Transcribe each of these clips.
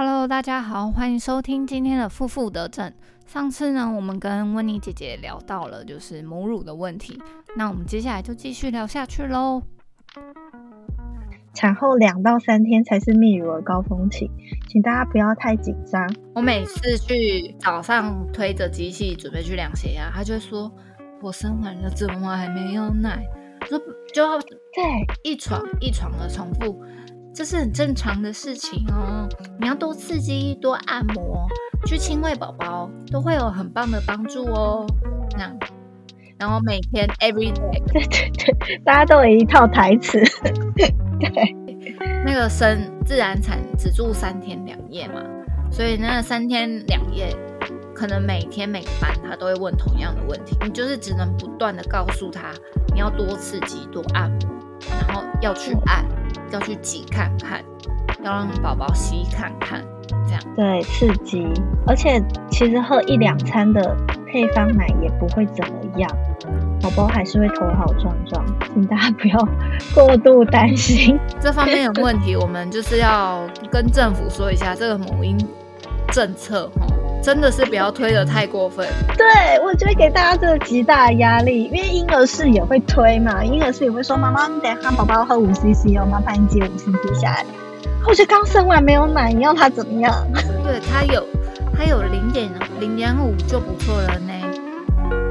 Hello，大家好，欢迎收听今天的负负得正。上次呢，我们跟温妮姐姐聊到了就是母乳的问题，那我们接下来就继续聊下去喽。产后两到三天才是泌乳的高峰期，请大家不要太紧张。我每次去早上推着机器准备去量血压，她就会说：“我生完了，怎么还没有奶？”说就要对，一床一床的重复，这是很正常的事情哦。你要多刺激、多按摩，去亲喂宝宝，都会有很棒的帮助哦。这样，然后每天 every day，对 对对，大家都有一套台词。对，那个生自然产只住三天两夜嘛，所以那三天两夜，可能每天每个班他都会问同样的问题，你就是只能不断的告诉他，你要多刺激、多按摩，然后要去按，要去挤看看，要让宝宝吸看看，这样。对，刺激，而且其实喝一两餐的配方奶也不会怎么样，宝宝还是会头好壮壮，请大家不要过度担心。这方面有问题，我们就是要跟政府说一下，这个母婴政策哈，真的是不要推的太过分。对，我觉得给大家这个极大的压力，因为婴儿室也会推嘛，婴儿室也会说：“妈妈，你等下宝宝喝五 CC 哦，麻烦你接五 CC 下来。”我觉得刚生完没有奶，你要他怎么样？对他有，他有零点零点五就不错了呢。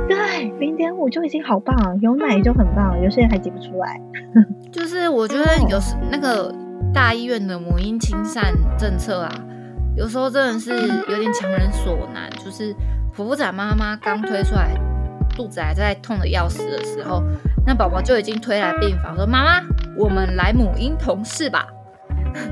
对，零点五就已经好棒了，有奶就很棒了。有些人还挤不出来。就是我觉得有时那个大医院的母婴亲善政策啊，有时候真的是有点强人所难。就是剖腹产妈妈刚推出来，肚子还在痛的要死的时候，那宝宝就已经推来病房说：“妈妈，我们来母婴同室吧。”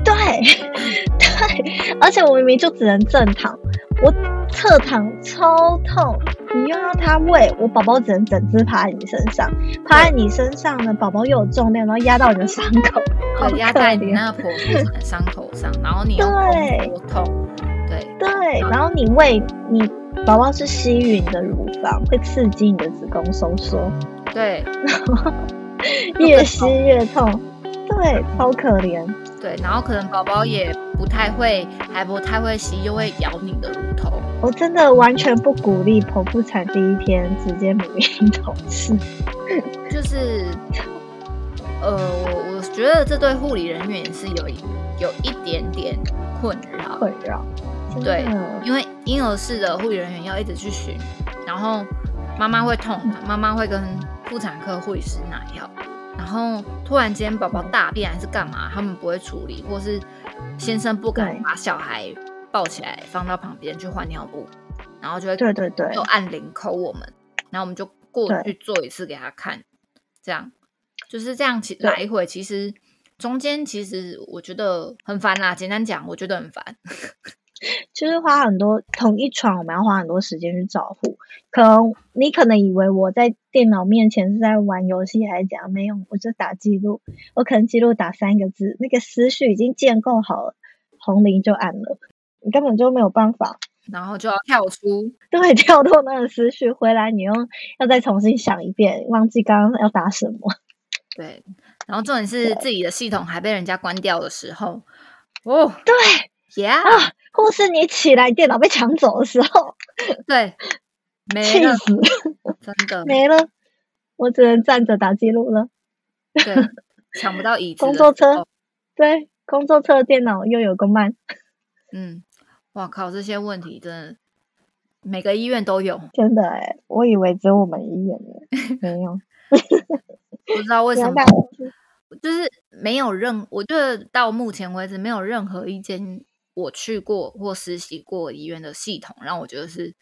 对 对，而且我明明就只能正躺，我侧躺超痛。你又要他喂我，宝宝只能整只趴在你身上，趴在你身上呢，宝宝又有重量，然后压到你的伤口，好压在你那个剖腹产伤口上，然后你又多痛，对对，然后你喂你宝宝是吸吮的乳房，会刺激你的子宫收缩，对，然后 越吸越痛，对，超可怜。对，然后可能宝宝也不太会，还不太会吸，又会咬你的乳头。我真的完全不鼓励剖腹产第一天直接母婴同事，就是，呃，我我觉得这对护理人员也是有有一点点困扰，困扰。对，因为婴儿室的护理人员要一直去巡，然后妈妈会痛，妈妈会跟妇产科护理师拿药。然后突然间宝宝大便还是干嘛，他们不会处理，或是先生不敢把小孩抱起来放到旁边去换尿布，然后就会对对对，就按铃扣我们，然后我们就过去做一次给他看，这样就是这样其来回，其实中间其实我觉得很烦啦。简单讲，我觉得很烦。就是花很多同一床，我们要花很多时间去照顾。可能你可能以为我在电脑面前是在玩游戏还是怎样？没有，我就打记录。我可能记录打三个字，那个思绪已经建构好了，红铃就按了，你根本就没有办法。然后就要跳出，对，跳脱那个思绪，回来你又要再重新想一遍，忘记刚刚要打什么。对，然后重点是自己的系统还被人家关掉的时候，哦，对，Yeah。或是你起来电脑被抢走的时候，对，没了，真的没了，我只能站着打记录了。对，抢不到椅子。工作车，对，工作车的电脑又有个慢。嗯，哇靠，这些问题真的每个医院都有。真的哎，我以为只有我们医院呢，没有。不知道为什么，就是没有任，我觉得到目前为止没有任何一间。我去过或实习过医院的系统，让我觉得是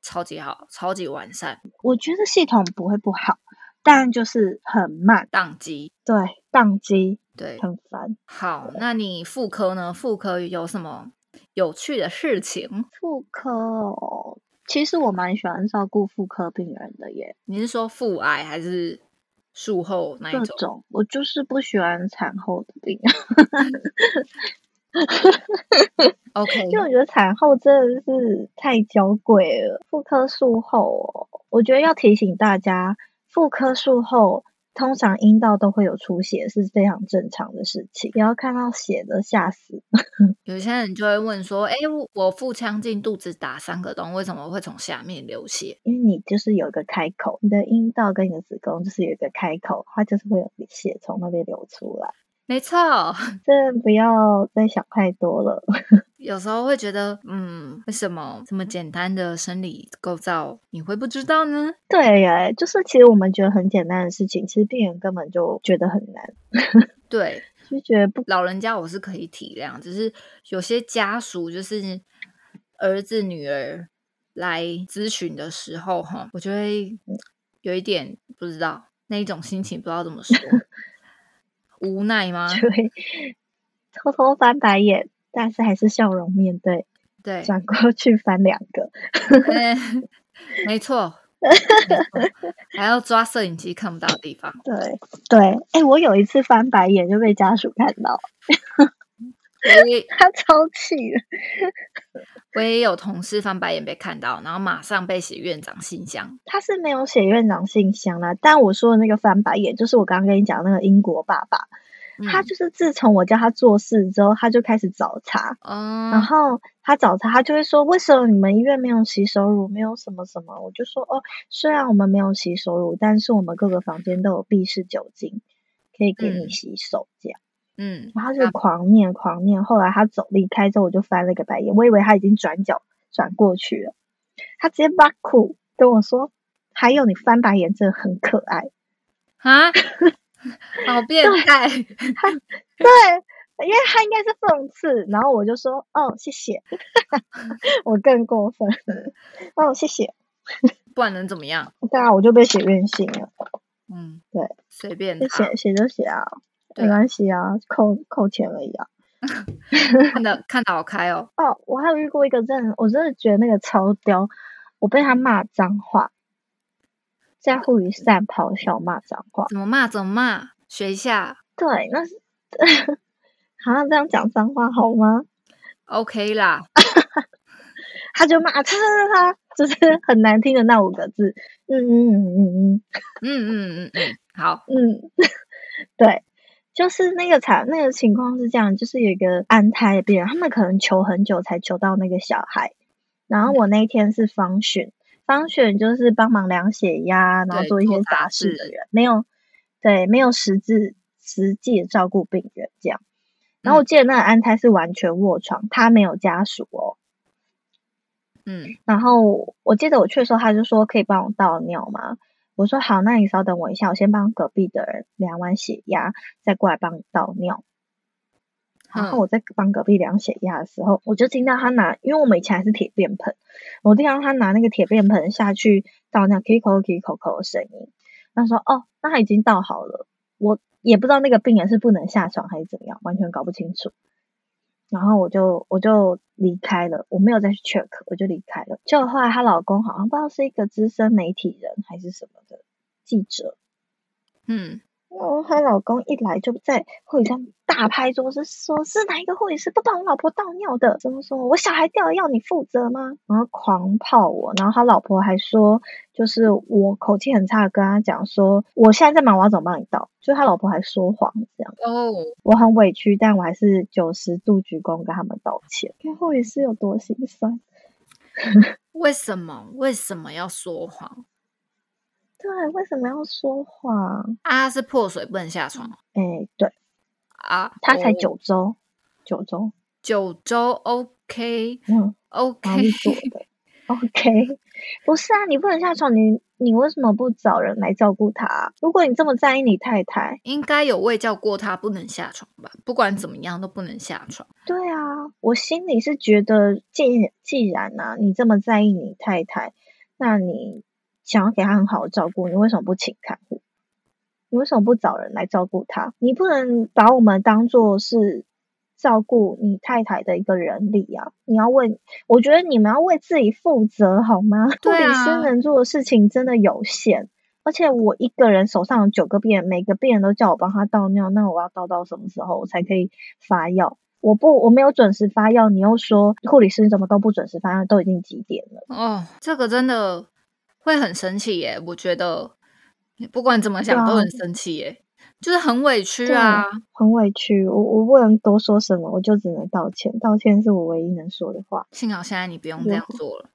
超级好、超级完善。我觉得系统不会不好，但就是很慢，宕机。对，宕机，对，很烦。好，那你妇科呢？妇科有什么有趣的事情？妇科哦，其实我蛮喜欢照顾妇科病人的耶。你是说妇癌还是术后那一种？我就是不喜欢产后的病人。OK，就我觉得产后真的是太娇贵了。妇科术后，我觉得要提醒大家，妇科术后通常阴道都会有出血，是非常正常的事情。不要看到血的吓死。有些人就会问说：“哎，我腹腔镜肚子打三个洞，为什么会从下面流血？”因为你就是有一个开口，你的阴道跟你的子宫就是有一个开口，它就是会有血从那边流出来。没错，这不要再想太多了。有时候会觉得，嗯，为什么这么简单的生理构造你会不知道呢？对耶，就是其实我们觉得很简单的事情，其实病人根本就觉得很难。对，就觉得不老人家我是可以体谅，只是有些家属就是儿子女儿来咨询的时候，哈，我就会有一点不知道那一种心情，不知道怎么说。无奈吗？对，偷偷翻白眼，但是还是笑容面对。对，转过去翻两个。没错，还要抓摄影机看不到的地方。对对，哎，我有一次翻白眼就被家属看到，他超气的。我也有同事翻白眼被看到，然后马上被写院长信箱。他是没有写院长信箱啦，但我说的那个翻白眼，就是我刚刚跟你讲那个英国爸爸，他就是自从我叫他做事之后，他就开始找茬。哦，然后他找茬，他就会说：“为什么你们医院没有洗手乳？没有什么什么？”我就说：“哦，虽然我们没有洗手乳，但是我们各个房间都有闭式酒精，可以给你洗手。”这样。嗯，然后就狂念狂念，后来他走离开之后，我就翻了个白眼，我以为他已经转角转过去了，他直接把苦跟我说：“还有你翻白眼真的很可爱啊，好变态。”他对，因为他应该是讽刺，然后我就说：“哦，谢谢。”我更过分，哦，谢谢，不然能怎么样？对啊，我就被写任性了。嗯，对，随便写写就写啊。没关系啊，扣扣钱而已啊。看的看的好开哦。哦，我还有遇过一个真，我真的觉得那个超屌，我被他骂脏话，在护理站咆哮骂脏话。怎么骂？怎么骂？学一下。对，那是 好像这样讲脏话好吗？OK 啦。他就骂他他他，就是很难听的那五个字。嗯嗯嗯嗯嗯嗯嗯嗯嗯，好。嗯，对。就是那个产那个情况是这样，就是有一个安胎的病人，他们可能求很久才求到那个小孩。然后我那一天是方选，方选就是帮忙量血压，然后做一些杂事的人，没有对没有实质实际的照顾病人这样。然后我记得那个安胎是完全卧床，他没有家属哦。嗯，然后我记得我去的时候，他就说可以帮我倒尿吗？我说好，那你稍等我一下，我先帮隔壁的人量完血压，再过来帮你倒尿。然后我在帮隔壁量血压的时候，我就听到他拿，因为我们以前还是铁便盆，我听到他拿那个铁便盆下去倒尿，k 口 k 口口的声音。他说：“哦，那他已经倒好了。”我也不知道那个病人是不能下床还是怎么样，完全搞不清楚。然后我就我就离开了，我没有再去 check，我就离开了。就后来她老公好像不知道是一个资深媒体人还是什么的记者，嗯。然后她老公一来就在护理站大拍桌子，说是哪一个护理师不帮我老婆倒尿的？怎么说？我小孩掉了要你负责吗？然后狂泡我，然后他老婆还说，就是我口气很差，跟他讲说，我现在在忙，我要怎么帮你倒？就他老婆还说谎这样。哦，我很委屈，但我还是九十度鞠躬跟他们道歉。看护理师有多心酸？为什么？为什么要说谎？对，为什么要说谎？啊，是破水不能下床。哎，对啊，他才九周，九周，九周，OK，嗯，OK，做的，OK，不是啊，你不能下床，你你为什么不找人来照顾他？如果你这么在意你太太，应该有未叫过他不能下床吧？不管怎么样都不能下床。对啊，我心里是觉得，既既然呢，你这么在意你太太，那你。想要给他很好的照顾，你为什么不请看护？你为什么不找人来照顾他？你不能把我们当做是照顾你太太的一个人力啊！你要为，我觉得你们要为自己负责好吗？护理师能做的事情真的有限，而且我一个人手上有九个病人，每个病人都叫我帮他倒尿，那我要倒到什么时候我才可以发药？我不，我没有准时发药，你又说护理师怎么都不准时发药？都已经几点了？哦，这个真的。会很生气耶，我觉得不管怎么想都很生气耶，就是很委屈啊，很委屈。我我不能多说什么，我就只能道歉。道歉是我唯一能说的话。幸好现在你不用这样做了，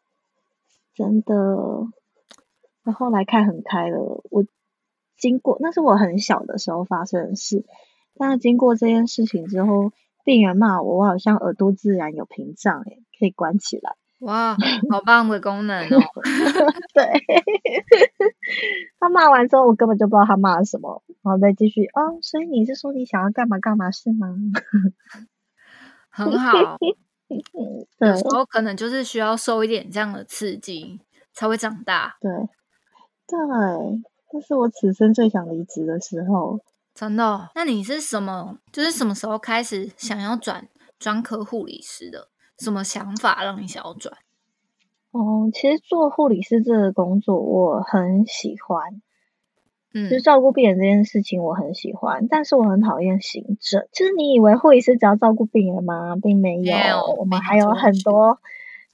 真的。那后来看很开了。我经过那是我很小的时候发生的事，但是经过这件事情之后，病人骂我，我好像耳朵自然有屏障，哎，可以关起来。哇，好棒的功能哦！对，他骂完之后，我根本就不知道他骂了什么，然后再继续哦。所以你是说你想要干嘛干嘛是吗？很好，有时候可能就是需要受一点这样的刺激，才会长大。对，对，这是我此生最想离职的时候。真的？那你是什么？就是什么时候开始想要转专科护理师的？什么想法让你想要转？哦，其实做护理师这个工作我很喜欢，嗯，就是照顾病人这件事情我很喜欢，但是我很讨厌行政。就是你以为护理师只要照顾病人吗？并没有，我们还有很多，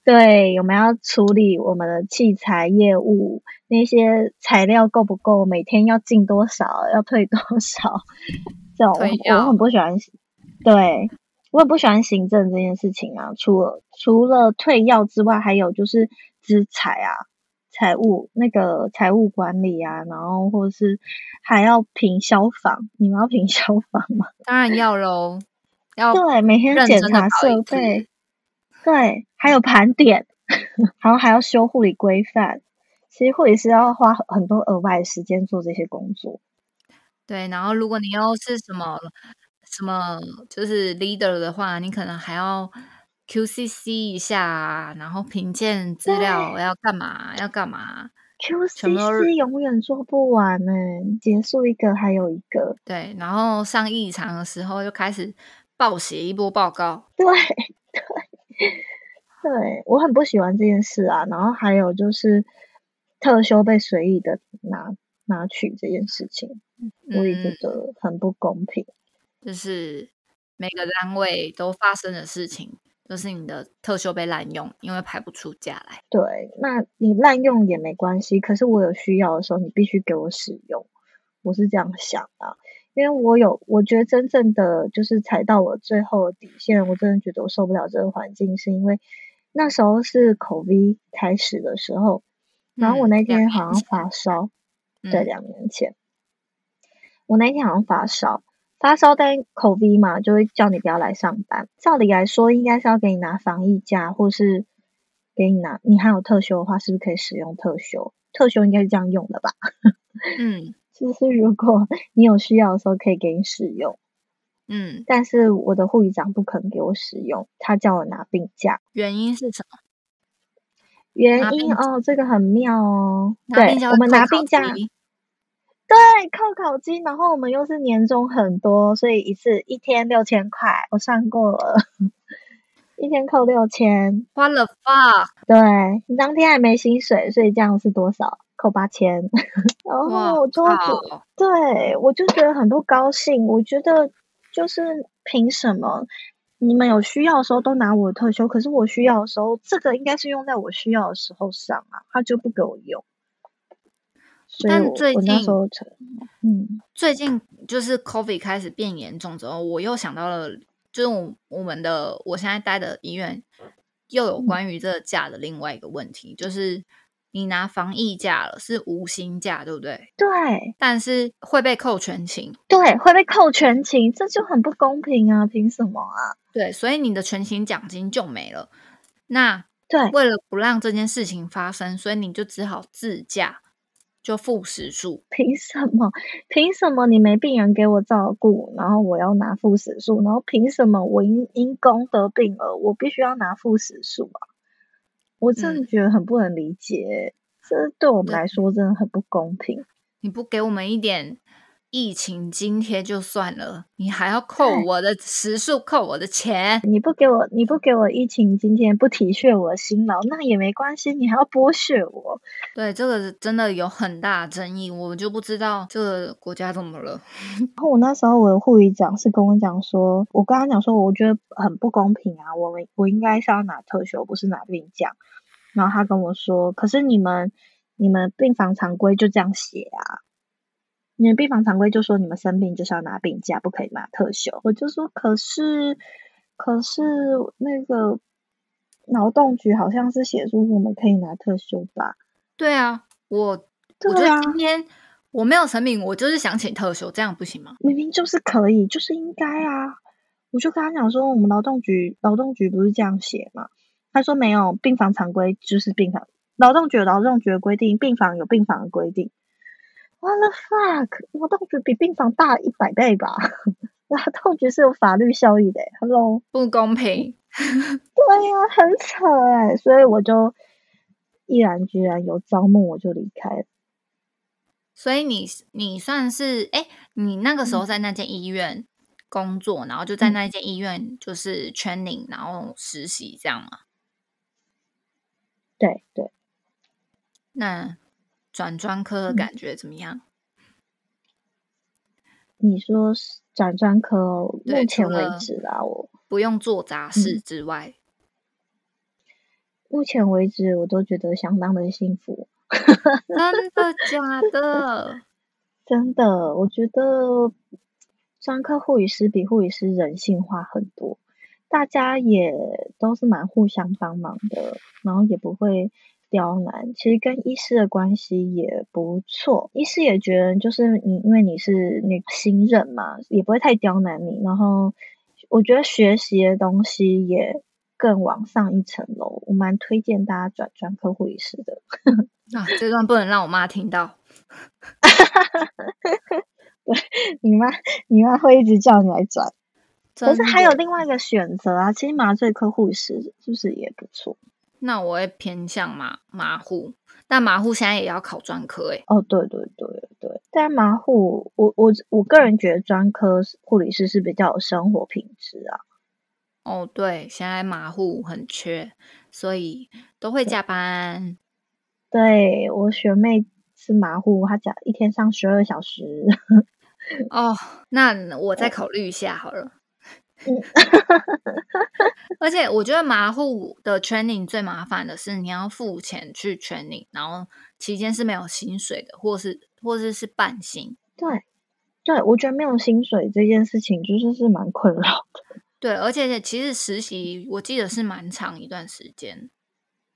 对，我们要处理我们的器材业务，那些材料够不够，每天要进多少，要退多少，这种我很不喜欢，对。我也不喜欢行政这件事情啊，除了除了退药之外，还有就是资财啊、财务那个财务管理啊，然后或者是还要评消防，你们要评消防吗？当然要喽，要对每天检查设备，对，还有盘点，然后还要修护理规范。其实护理师要花很多额外的时间做这些工作。对，然后如果你又是什么？什么就是 leader 的话，你可能还要 QCC 一下，然后评鉴资料要干嘛？要干嘛？QCC 永远做不完呢，结束一个还有一个。对，然后上异常的时候就开始暴写一波报告。对 对对，我很不喜欢这件事啊。然后还有就是特休被随意的拿拿取这件事情，我也觉得很不公平。就是每个单位都发生的事情，就是你的特休被滥用，因为排不出假来。对，那你滥用也没关系，可是我有需要的时候，你必须给我使用。我是这样想的，因为我有，我觉得真正的就是踩到我最后的底线，我真的觉得我受不了这个环境，是因为那时候是口 V 开始的时候，然后我那天好像发烧，对，两年前，我那天好像发烧。发烧单口 V 嘛，就会叫你不要来上班。照理来说，应该是要给你拿防疫假，或是给你拿。你还有特休的话，是不是可以使用特休？特休应该是这样用的吧？嗯，就是如果你有需要的时候，可以给你使用。嗯，但是我的护理长不肯给我使用，他叫我拿病假。原因是什么？原因哦，这个很妙哦。对，我们拿病假。对，扣考金，然后我们又是年终很多，所以一次一天六千块，我算过了，一天扣六千。花了 fuck？对你当天还没薪水，所以这样是多少？扣八千。然后我就觉，对我就觉得很不高兴。我觉得就是凭什么你们有需要的时候都拿我的特休，可是我需要的时候，这个应该是用在我需要的时候上啊，他就不给我用。但最近，嗯，最近就是 COVID 开始变严重之后，我又想到了，就是我我们的我现在待的医院又有关于这个假的另外一个问题，就是你拿防疫假了，是无薪假，对不对？对，但是会被扣全勤，对，会被扣全勤，这就很不公平啊！凭什么啊？对，所以你的全勤奖金就没了。那对，为了不让这件事情发生，所以你就只好自驾。就负时数？凭什么？凭什么你没病人给我照顾，然后我要拿负时数？然后凭什么我因因公得病了，我必须要拿负时数啊？我真的觉得很不能理解，这对我们来说真的很不公平。你不给我们一点？疫情津贴就算了，你还要扣我的时数，扣我的钱。你不给我，你不给我疫情津贴，不体恤我的辛劳，那也没关系。你还要剥削我？对，这个真的有很大争议，我就不知道这个国家怎么了。然后我那时候我的护理长是跟我讲说，我跟他讲说，我觉得很不公平啊，我们我应该是要拿特休，不是拿病假。然后他跟我说，可是你们你们病房常规就这样写啊。你们病房常规就说你们生病就是要拿病假，不可以拿特休。我就说可是可是那个劳动局好像是写出我们可以拿特休吧？对啊，我我觉得今天我没有生病，我就是想请特休，这样不行吗？明明就是可以，就是应该啊！我就跟他讲说，我们劳动局劳动局不是这样写吗？他说没有，病房常规就是病房，劳动局有劳动局的规定，病房有病房的规定。What the fuck？劳动局比病房大一百倍吧？劳动局是有法律效益的、欸、，Hello。不公平。对呀、很扯哎、所以我就毅然决然有招募我就离开了。所以你你算是哎，你那个时嗯候在那间医院工作，然后就在那间医院就是 training，然后实习这样吗？对对，那转专科的嗯感觉怎么样？你说是转专科哦，目前为止啦，我不用做杂事之外，目前为止我都觉得相当的幸福。真的假的？真的，我觉得专科护理师比护理师人性化很多，大家也都是蛮互相帮忙的，然后也不会刁难。其实跟医师的关系也不错，医师也觉得就是你，因为你是那个新人嘛，也不会太刁难你。然后我觉得学习的东西也更往上一层楼，我蛮推荐大家转专科护理师的。啊，这段不能让我妈听到。对你妈，你妈会一直叫你来转。可是还有另外一个选择啊，其实麻醉科护士是不是也不错？那我会偏向马马户，但马户现在也要考专科诶。哦，对对对对，但马护，我我我个人觉得专科护理师是比较有生活品质啊。哦，对，现在马户很缺，所以都会加班。对我学妹是马护，她讲一天上十二小时。哦，那我再考虑一下好了。嗯 而且我觉得马户的 training 最麻烦的是你要付钱去 training，然后期间是没有薪水的，或是或是是半薪。对对，我觉得没有薪水这件事情就是是蛮困扰的。对，而且其实实习我记得是蛮长一段时间。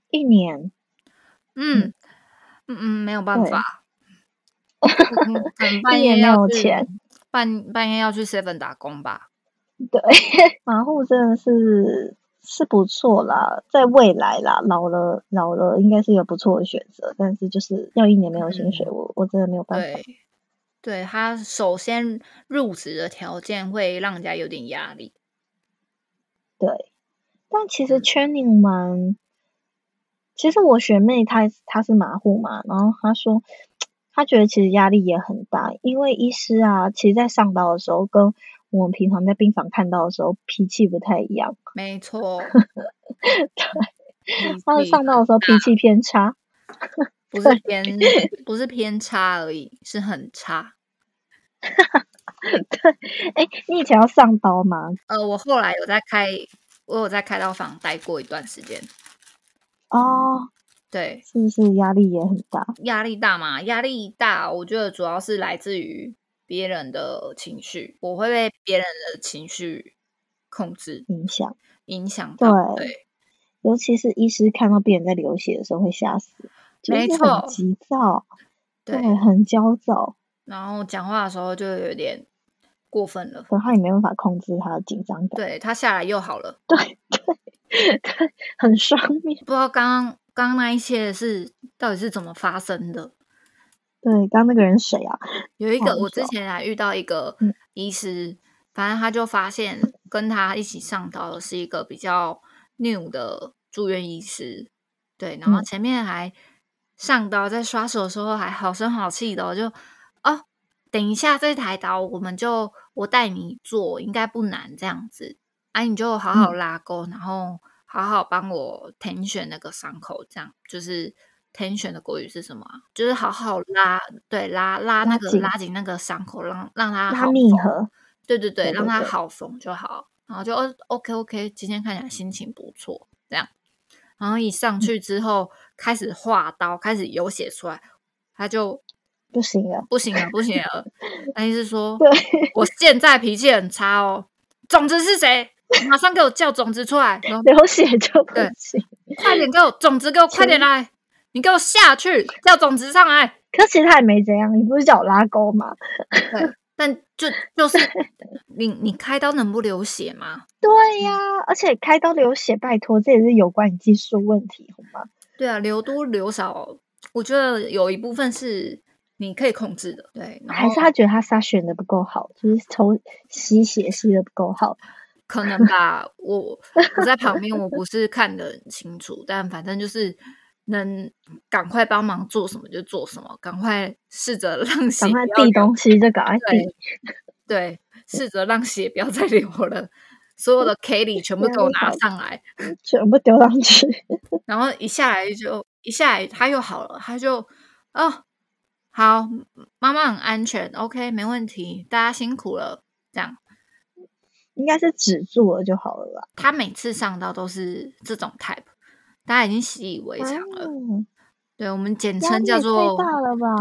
一年，嗯嗯嗯，没有办法，半夜要有钱，半半夜要去 seven 打工吧。对，马户真的是是不错啦，在未来啦，老了老了应该是一个不错的选择，但是就是要一年没有薪水，我我真的没有办法。对，他首先入职的条件会让人家有点压力。对，但其实嗯 training 蛮，其实我学妹她她是马虎嘛，然后她说她觉得其实压力也很大，因为医师啊，其实在上刀的时候跟我们平常在病房看到的时候脾气不太一样，没错，他脾气上到的时候脾气偏差。不是偏 不是偏差而已，是很差。对，哎，你以前要上刀吗？呃，我后来有在开，我有在开刀房待过一段时间。哦，对，是不是压力也很大？压力大嘛？压力大，我觉得主要是来自于别人的情绪，我会被别人的情绪控制、影响，影响到。对对，尤其是医师看到病人在流血的时候会吓死，就是没错很急躁，对对，很焦躁，然后讲话的时候就有点过分了。可他也没办法控制他的紧张感，对他下来又好了，对对对，很双面。不知道刚刚刚刚那一切是到底是怎么发生的。对，刚刚那个人谁啊？有一个我之前还遇到一个嗯。医师，反正他就发现跟他一起上刀的是一个比较 new 的住院医师，对，然后嗯。前面还上刀在刷手的时候还好声好气的哦、就哦，等一下这台刀我们就我带你做，应该不难这样子，啊，你就好好嗯。拉钩，然后好好帮我 tension 那个伤口，这样就是 tension 的国语是什么啊？就是好好拉，对，拉拉那个拉紧那个伤口，让让它拉好缝密合，对对对，让它好缝就好。然后就哦 OK OK，今天看起来心情不错，这样。然后一嗯上去之后，开始画刀，开始有血出来，他就不行了，不行了，不行了。那意思说，我现在脾气很差哦。种子是谁？马上给我叫种子出来！流血就不行，快点给我种子，给我快点来！你给我下去，叫种子上来。可其实他也没怎样，你不是叫我拉钩吗？对，但就就是你你开刀能不流血吗？对呀，而且开刀流血，拜托，这也是有关你技术问题，好吗？对啊，流多流少，我觉得有一部分是你可以控制的。对，还是他觉得他杀选的不够好，就是抽吸血吸的不够好。可能吧，我我在旁边，我不是看得很清楚，但反正就是能赶快帮忙做什么就做什么，赶快试着让血赶快递东西就赶快递，对，试着让血不要再流了，所有的 K 里全部给我拿上来，全部丢上去，然后一下来就一下来他又好了，他就哦好，妈妈很安全，OK 没问题，大家辛苦了，这样。应该是止住了就好了吧？他每次上到都是这种 type，大家已经习以为常了。对，我们简称叫做？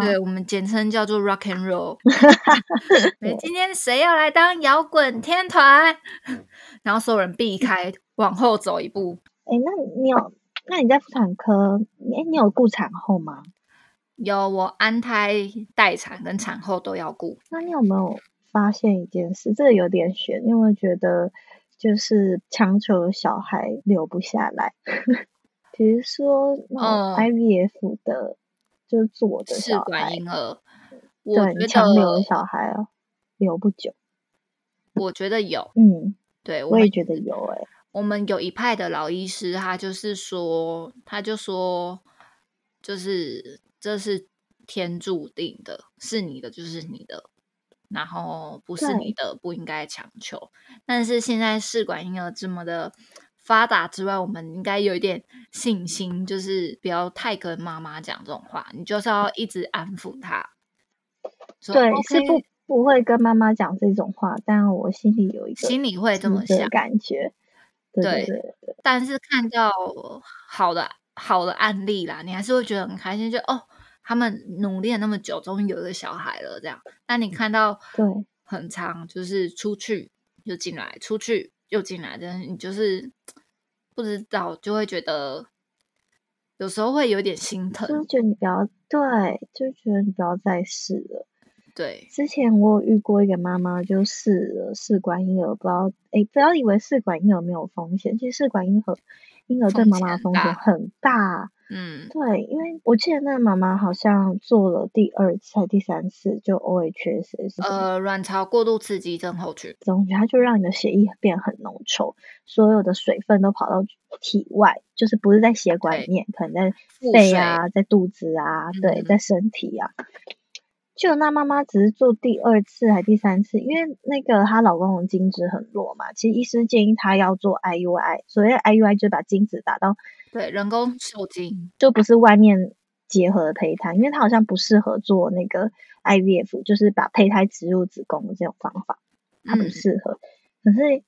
对，我们简称叫做 rock and roll。今天谁要来当摇滚天团？然后所有人避开，往后走一步。哎，那你有？那你在妇产科？哎，你有顾产后吗？有，我安胎、待产跟产后都要顾。那你有没有？发现一件事，这个有点悬，因为觉得就是强求小孩留不下来，比如说嗯 IVF 的，就是做的试管婴儿，对，强留小孩哦，留不久。我觉得有，嗯，对，我也觉得有。哎，我们有一派的老医师，他就是说，他就说，就是这是天注定的，是你的就是你的。然后不是你的，不应该强求。但是现在试管婴儿这么的发达之外，我们应该有一点信心，就是不要太跟妈妈讲这种话。你就是要一直安抚她。对，是不不会跟妈妈讲这种话，但我心里有一个心里会这么想感觉。对对对。但是看到好的好的案例啦，你还是会觉得很开心，就哦。他们努力了那么久，终于有一个小孩了。这样，那你看到对很长，就是出去就进来，出去又进来的，你就是不知道，就会觉得有时候会有点心疼，就觉得你不要对，就觉得你不要再试了。对，之前我有遇过一个妈妈，就试了试管婴儿，不知道哎，不要以为试管婴儿没有风险，其实试管婴儿婴儿对妈妈的风险很大。嗯，对，因为我记得那个妈妈好像做了第二次还第三次，就 O H S，呃，卵巢过度刺激症候群，总之它就让你的血液变很浓稠，所有的水分都跑到体外，就是不是在血管里面，可能在肺啊，在肚子啊，对，在身体啊。就那妈妈只是做第二次还第三次，因为那个她老公的精子很弱嘛，其实医师建议她要做 I U I，所谓 I U I 就把精子打到。对，人工受精就不是外面结合的胚胎，因为它好像不适合做那个 IVF，就是把胚胎植入子宫的这种方法，它不适合。可是因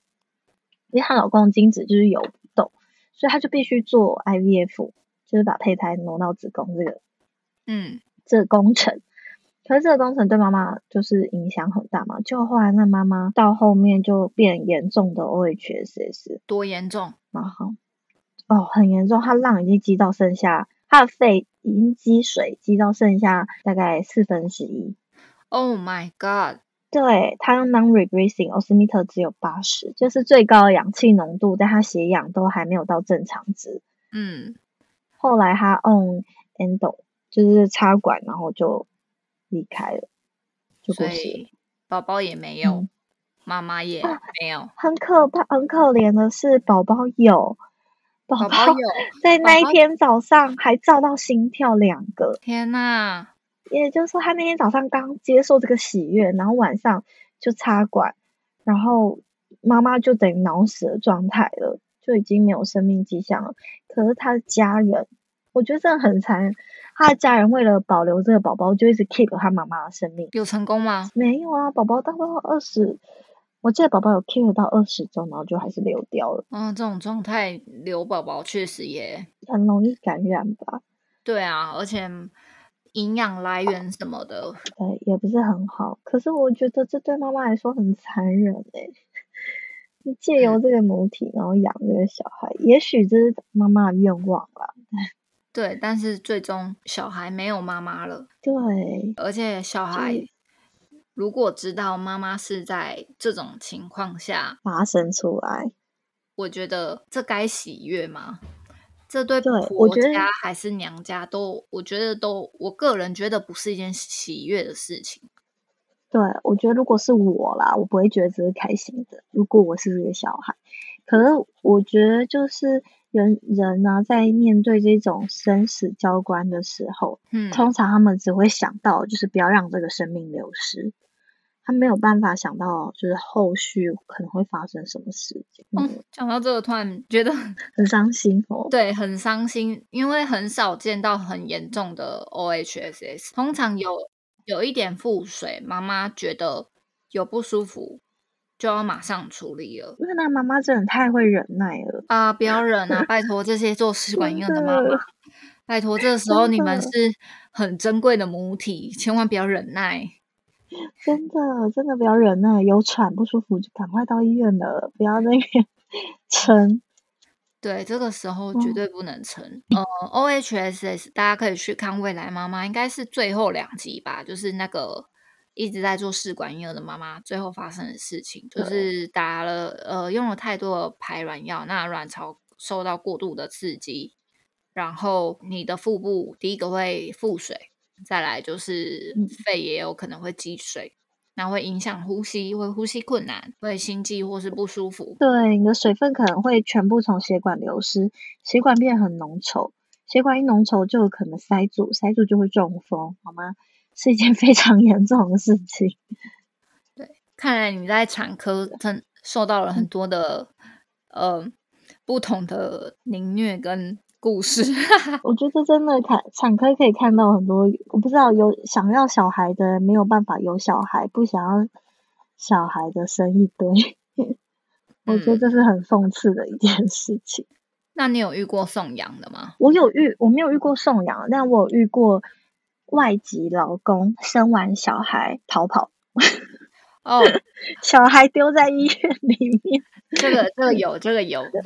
为她老公精子就是游不动，所以她就必须做 IVF，就是把胚胎挪到子宫这个，嗯，这个工程。可是这个工程对妈妈就是影响很大嘛，就后来那妈妈到后面就变严重的 OHSS，多严重？然后。哦，很严重，他浪已经积到剩下，他的肺已经积水积到剩下大概四分之一。Oh my god！对他用 non-regressing osmometer 只有八十，就是最高的氧气浓度，但他血氧都还没有到正常值。嗯，后来他 on endo 就是插管，然后就离开了，就过世。宝宝也没有，妈妈也没有，很可怕，很可怜的是宝宝有。宝宝 在那一天早上还照到心跳两个，天呐！也就是说，他那天早上刚接受这个喜悦，然后晚上就插管，然后妈妈就等于脑死的状态了，就已经没有生命迹象了。可是他的家人，我觉得真的很残忍，他的家人为了保留这个宝宝，就一直 keep 他妈妈的生命。有成功吗？没有啊，宝宝到到二十。我记得宝宝有 keep 到二十周，然后就还是流掉了。嗯，这种状态留宝宝确实也很容易感染吧？对啊，而且营养来源什么的，对，也不是很好。可是我觉得这对妈妈来说很残忍哎。你借由这个母体，然后养这个小孩，也许这是妈妈的愿望吧。对，但是最终小孩没有妈妈了。对，而且小孩如果知道妈妈是在这种情况下发生出来，我觉得这该喜悦吗？这对对婆家还是娘家都，我觉得都，我个人觉得不是一件喜悦的事情。对，我觉得如果是我啦，我不会觉得这是开心的。如果我是这个小孩，可是我觉得就是人人呢，在面对这种生死交关的时候，嗯，通常他们只会想到就是不要让这个生命流失，他没有办法想到就是后续可能会发生什么事情。嗯，讲到这个，突然觉得很伤心哦。对，很伤心，因为很少见到很严重的 OHSS，通常有。有一点腹水，妈妈觉得有不舒服，就要马上处理了。那那妈妈真的太会忍耐了啊！不要忍啊，拜托这些做试管婴儿的妈妈，拜托，这个时候你们是很珍贵的母体，千万不要忍耐。真的，真的不要忍耐，有喘不舒服就赶快到医院了，不要那边 撑。对，这个时候绝对不能撑。呃，O H S S，大家可以去看《未来妈妈》，应该是最后两集吧，就是那个一直在做试管婴儿的妈妈最后发生的事情，就是打了呃用了太多的排卵药，那卵巢受到过度的刺激，然后你的腹部第一个会腹水，再来就是肺也有可能会积水。那会影响呼吸，会呼吸困难，会心悸或是不舒服。对，你的水分可能会全部从血管流失，血管变很浓稠，血管一浓稠就有可能塞住，塞住就会中风，好吗？是一件 非常严重的事情。对，看来你在产科真受到了很多的呃不同的凌虐跟。故事，我觉得真的看产科可以看到很多，我不知道有想要小孩的没有办法有小孩，不想要小孩的生一堆，我觉得这是很讽刺的一件事情。那你有遇过送养的吗？我有遇，我没有遇过送养，但我有遇过外籍老公生完小孩逃跑。哦，小孩丢在医院里面，这个这个有，这个有，对，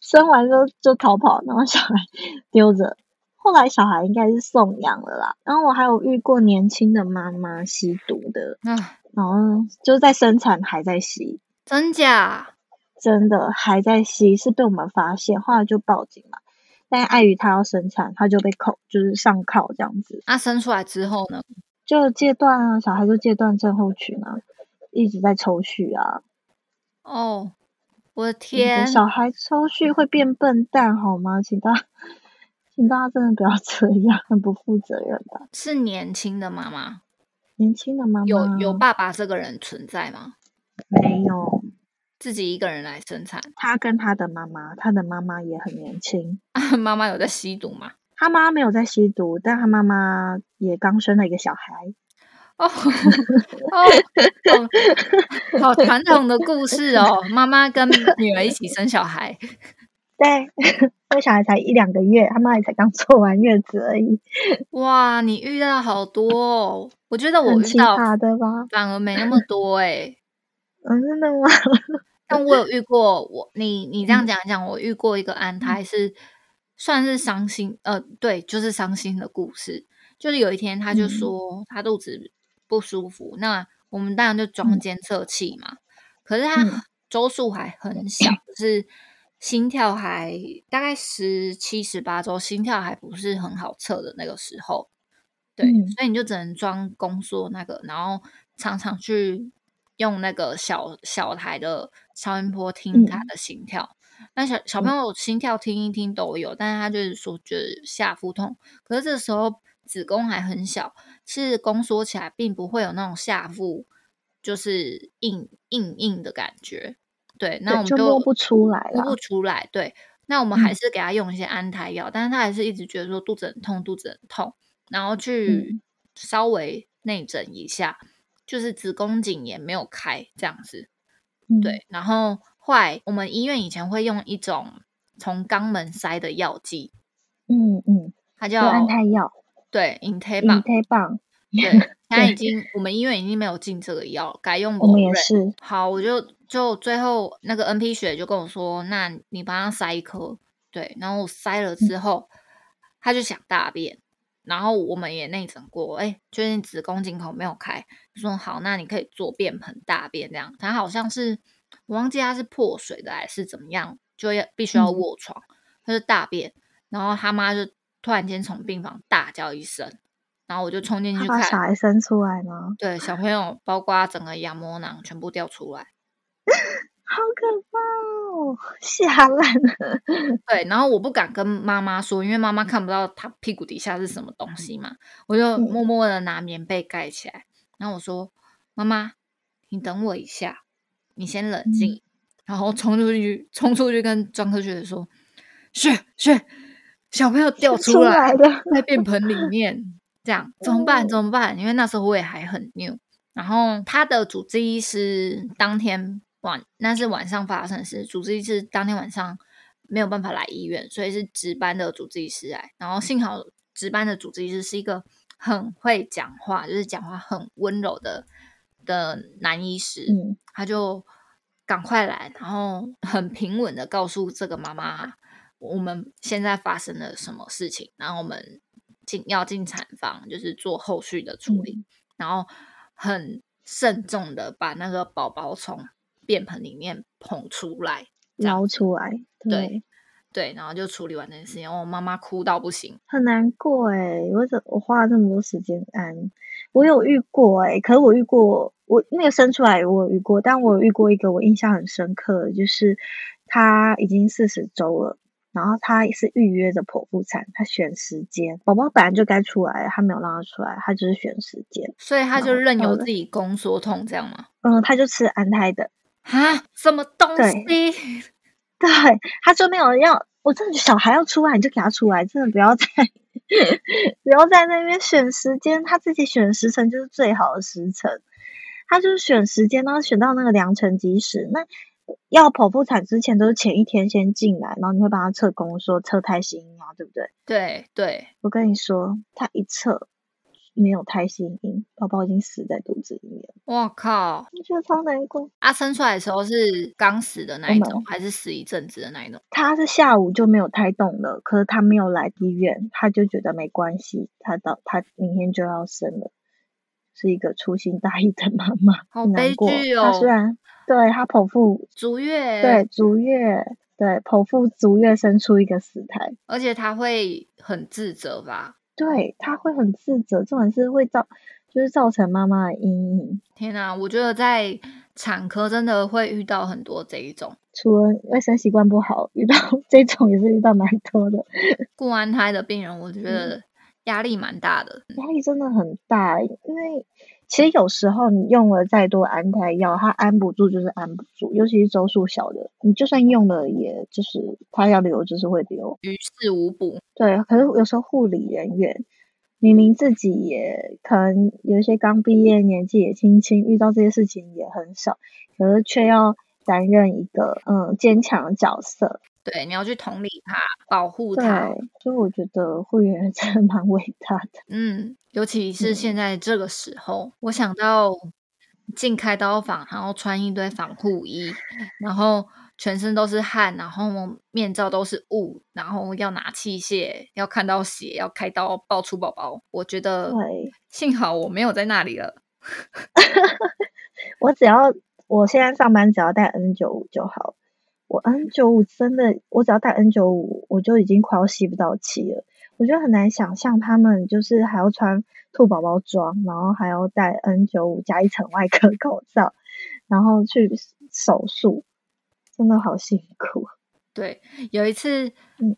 生完之后就逃跑，然后小孩丢着，后来小孩应该是送养了啦。然后我还有遇过年轻的妈妈吸毒的，啊，然后就在生产还在吸，真假？真的还在吸，是被我们发现，后来就报警了。但碍于他要生产，他就被扣，就是上铐这样子。那生出来之后呢？就戒断啊，小孩就戒断症候群啊，一直在抽蓄啊。哦，我的天！小孩抽蓄会变笨蛋好吗？请大，请大家真的不要这样，很不负责任的。是年轻的妈妈，年轻的妈妈有有爸爸这个人存在吗？没有，自己一个人来生产。他跟他的妈妈，他的妈妈也很年轻。妈妈有在吸毒吗？他妈没有在吸毒，但他妈妈也刚生了一个小孩。哦哦，好传统的故事哦！妈妈跟女儿一起生小孩。对，那小孩才一两个月，他妈也才刚坐完月子而已。哇，你遇到好多哦！我觉得我遇到的吧，反而没那么多哎。嗯，真的吗？但我有遇过，我你你这样讲讲，我遇过一个安胎是。算是伤心，呃，对，就是伤心的故事。就是有一天，他就说他肚子不舒服，那我们当然就装监测器嘛。可是他周数还很小，就是心跳还大概十七、十八周，心跳还不是很好测的那个时候。对，所以你就只能装宫缩那个，然后常常去用那个小小台的超音波听他的心跳。那小小朋友心跳听一听都有，但是他就是说觉得下腹痛，可是这时候子宫还很小，是宫缩起来并不会有那种下腹就是硬硬硬的感觉。对，那我们就摸不出来，摸不出来。对，那我们还是给他用一些安胎药，但是他还是一直觉得说肚子很痛，肚子很痛，然后去稍微内诊一下，就是子宫颈也没有开这样子。对，然后。坏，我们医院以前会用一种从肛门塞的药剂，嗯嗯，它它叫安胎药，对 i n t e 棒，棒，对，现在已经我们医院已经没有进这个药，改用我们也是。好，我就就最后那个 N P 血就跟我说，那你帮他塞一颗，对，然后我塞了之后，他就想大便。然后我们也内诊过，哎，确定子宫颈口没有开，说好，那你可以做便盆大便这样。他好像是我忘记他是破水的还是怎么样，就要必须要卧床，他就大便，然后他妈就突然间从病房大叫一声，然后我就冲进去看，小孩生出来吗？对，小朋友包括整个羊膜囊全部掉出来。好可怕哦，吓烂了。对，然后我不敢跟妈妈说，因为妈妈看不到他屁股底下是什么东西嘛。我就默默的拿棉被盖起来。然后我说：“妈妈，你等我一下，你先冷静。”然后冲出去，冲出去跟专科学的说：“雪雪，小朋友掉出来在便盆里面，这样怎么办？怎么办？因为那时候我也还很 new。然后他的主治医师当天。晚那是晚上发生的事，主治医师当天晚上没有办法来医院，所以是值班的主治医师来。然后幸好值班的主治医师是一个很会讲话，就是讲话很温柔的的男医师，他就赶快来，然后很平稳的告诉这个妈妈我们现在发生了什么事情，然后我们进要进产房，就是做后续的处理，然后很慎重的把那个宝宝从。便盆里面捧出来，捞出来，对对，然后就处理完这件事情。我妈妈哭到不行，很难过哎，我怎我花了这么多时间安，我有遇过哎，可是我遇过我那个生出来我有遇过，但我有遇过一个我印象很深刻的，就是他已经四十周了，然后他是预约的剖腹产，他选时间，宝宝本来就该出来，他没有让他出来，他就是选时间，所以他就任由自己宫缩痛这样吗？嗯，他就吃安胎的。啊，什么东西？对，他就没有要，我真的小孩要出来你就给他出来，真的不要再 不要在那边选时间，他自己选时辰就是最好的时辰。他就是选时间，然后选到那个良辰吉时。那要剖腹产之前都是前一天先进来，然后你会帮他测宫，说测胎心啊，对不对？对对，我跟你说，他一测。没有胎心音，宝宝已经死在肚子里面。我靠！我觉得超难过。啊，生出来的时候是刚死的那一种，还是死一阵子的那一种？他是下午就没有胎动了，可是他没有来医院，他就觉得没关系，他到他明天就要生了，是一个粗心大意的妈妈，好悲剧哦。她虽然对她剖腹足月，对足月，对剖腹足月生出一个死胎，而且她会很自责吧？对她会很自责，这种是会造，就是造成妈妈的阴影。天哪，我觉得在产科真的会遇到很多这一种，除了卫生习惯不好，遇到 这种也是遇到蛮多的。顾安胎的病人，我觉得压力蛮大的，压力真的很大，因为。其实有时候你用了再多安胎药，它安不住就是安不住，尤其是周数小的，你就算用了，也就是它要留就是会留，于事无补。对，可是有时候护理人员明明自己也可能有一些刚毕业，年纪也轻轻，遇到这些事情也很少，可是却要担任一个嗯坚强的角色。对，你要去同理他，保护他。所以我觉得会员真的蛮伟大的。嗯，尤其是现在这个时候，我想到进开刀房，然后穿一堆防护衣，然后全身都是汗，然后面罩都是雾，然后要拿器械，要看到血，要开刀抱出宝宝。我觉得，幸好我没有在那里了。我只要我现在上班，只要戴 N 九五就好。我 N 九五真的，我只要戴 N 九五，我就已经快要吸不到气了。我觉得很难想象他们就是还要穿兔宝宝装，然后还要戴 N 九五加一层外科口罩，然后去手术，真的好辛苦。对，有一次，嗯，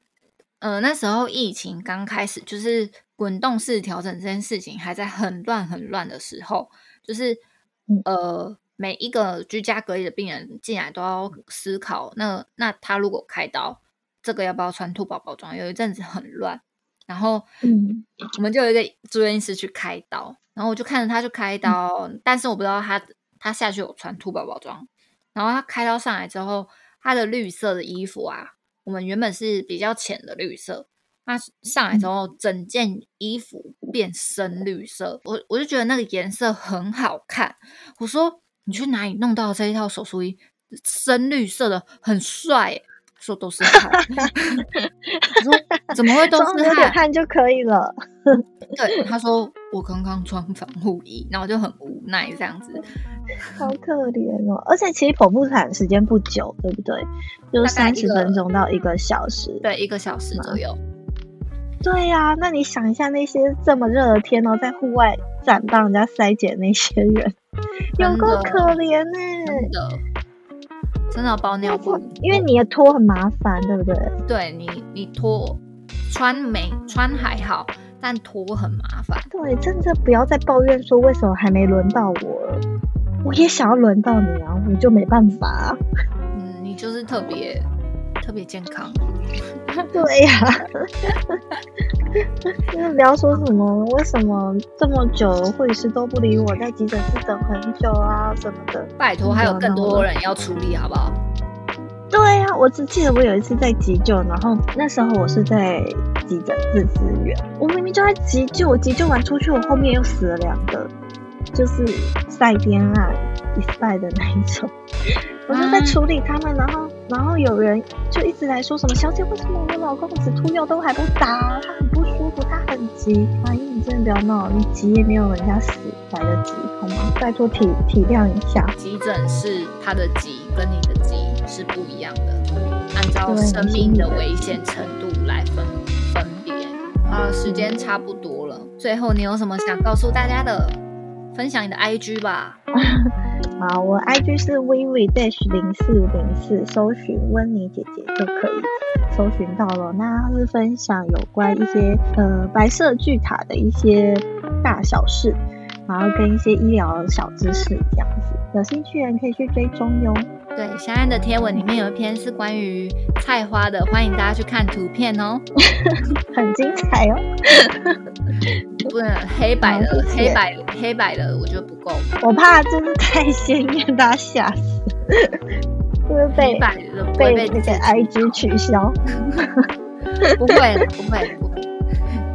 呃，那时候疫情刚开始，就是滚动式调整这件事情还在很乱很乱的时候，就是，呃。每一个居家隔离的病人进来都要思考，那那他如果开刀，这个要不要穿兔宝宝装？有一阵子很乱，然后嗯，我们就有一个住院医师去开刀，然后我就看着他去开刀，但是我不知道他他下去有穿兔宝宝装，然后他开刀上来之后，他的绿色的衣服啊，我们原本是比较浅的绿色，他上来之后，整件衣服变深绿色，我我就觉得那个颜色很好看。我说你去哪里弄到这一套手术衣？深绿色的，很帅。说都是汗，我说怎么会都是汗？汗就可以了。对，他说我刚刚穿防护衣，然后就很无奈这样子，好可怜哦。而且其实剖腹产时间不久，对不对？就三十分钟到一个小时，对，一个小时左右。对呀，那你想一下，那些这么热的天哦，在户外站帮人家筛检那些人，有够可怜呢。真的要包尿布，因为你的脱很麻烦，对不对？对你，你脱穿没穿还好，但脱很麻烦。对，真的不要再抱怨说为什么还没轮到我了。我也想要轮到你啊，我就没办法。嗯，你就是特别特别健康。对呀。就是不要说什么为什么这么久护士都不理我，在急诊室等很久啊什么的。拜托，还有更多人要处理，好不好？对呀，我只记得我有一次在急救，然后那时候我是在急诊室支援，我明明就在急救，急救完出去，我后面又死了两个，就是赛边啊一赛的那一种。我就在处理他们，然后，然后有人就一直来说什么：“小姐，为什么我老公止吐药都还不打？他很不舒服，他很急。”阿姨，你真的不要闹，你急也没有人家死来得及，好吗？拜托体体谅一下。急诊是他的急跟你的急是不一样的，按照生命的危险程度来分分别。啊，时间差不多了，最后你有什么想告诉大家的？分享你的 IG 吧。好，我 IG 是 vivi dash 零四零四，搜寻温妮姐姐就可以搜寻到了。那是分享有关一些呃白色巨塔的一些大小事，然后跟一些医疗小知识这样子。有兴趣的人可以去追踪哟。对，香安的贴文里面有一篇是关于菜花的，欢迎大家去看图片哦，很精彩哦。不能黑白的，黑白黑白的，我觉得不够。我怕就是太鲜艳，大家吓死，会被被被那个 IG 取消。不会，不会，不会。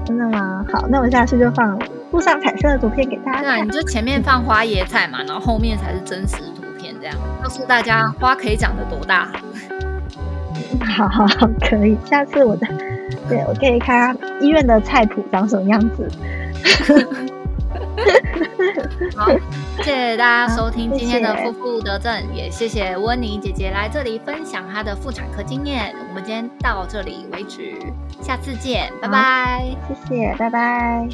真的吗？好，那我下次就放路上彩色的图片给大家。对啊，你就前面放花椰菜嘛，然后后面才是真实图片，这样告诉大家花可以长得多大。好好好，可以。下次我再。对，我可以看医院的菜谱长什么样子。好，谢谢大家收听今天的夫妇得正，也谢谢温妮姐姐来这里分享她的妇产科经验。我们今天到这里为止，下次见，拜拜。谢谢，拜拜。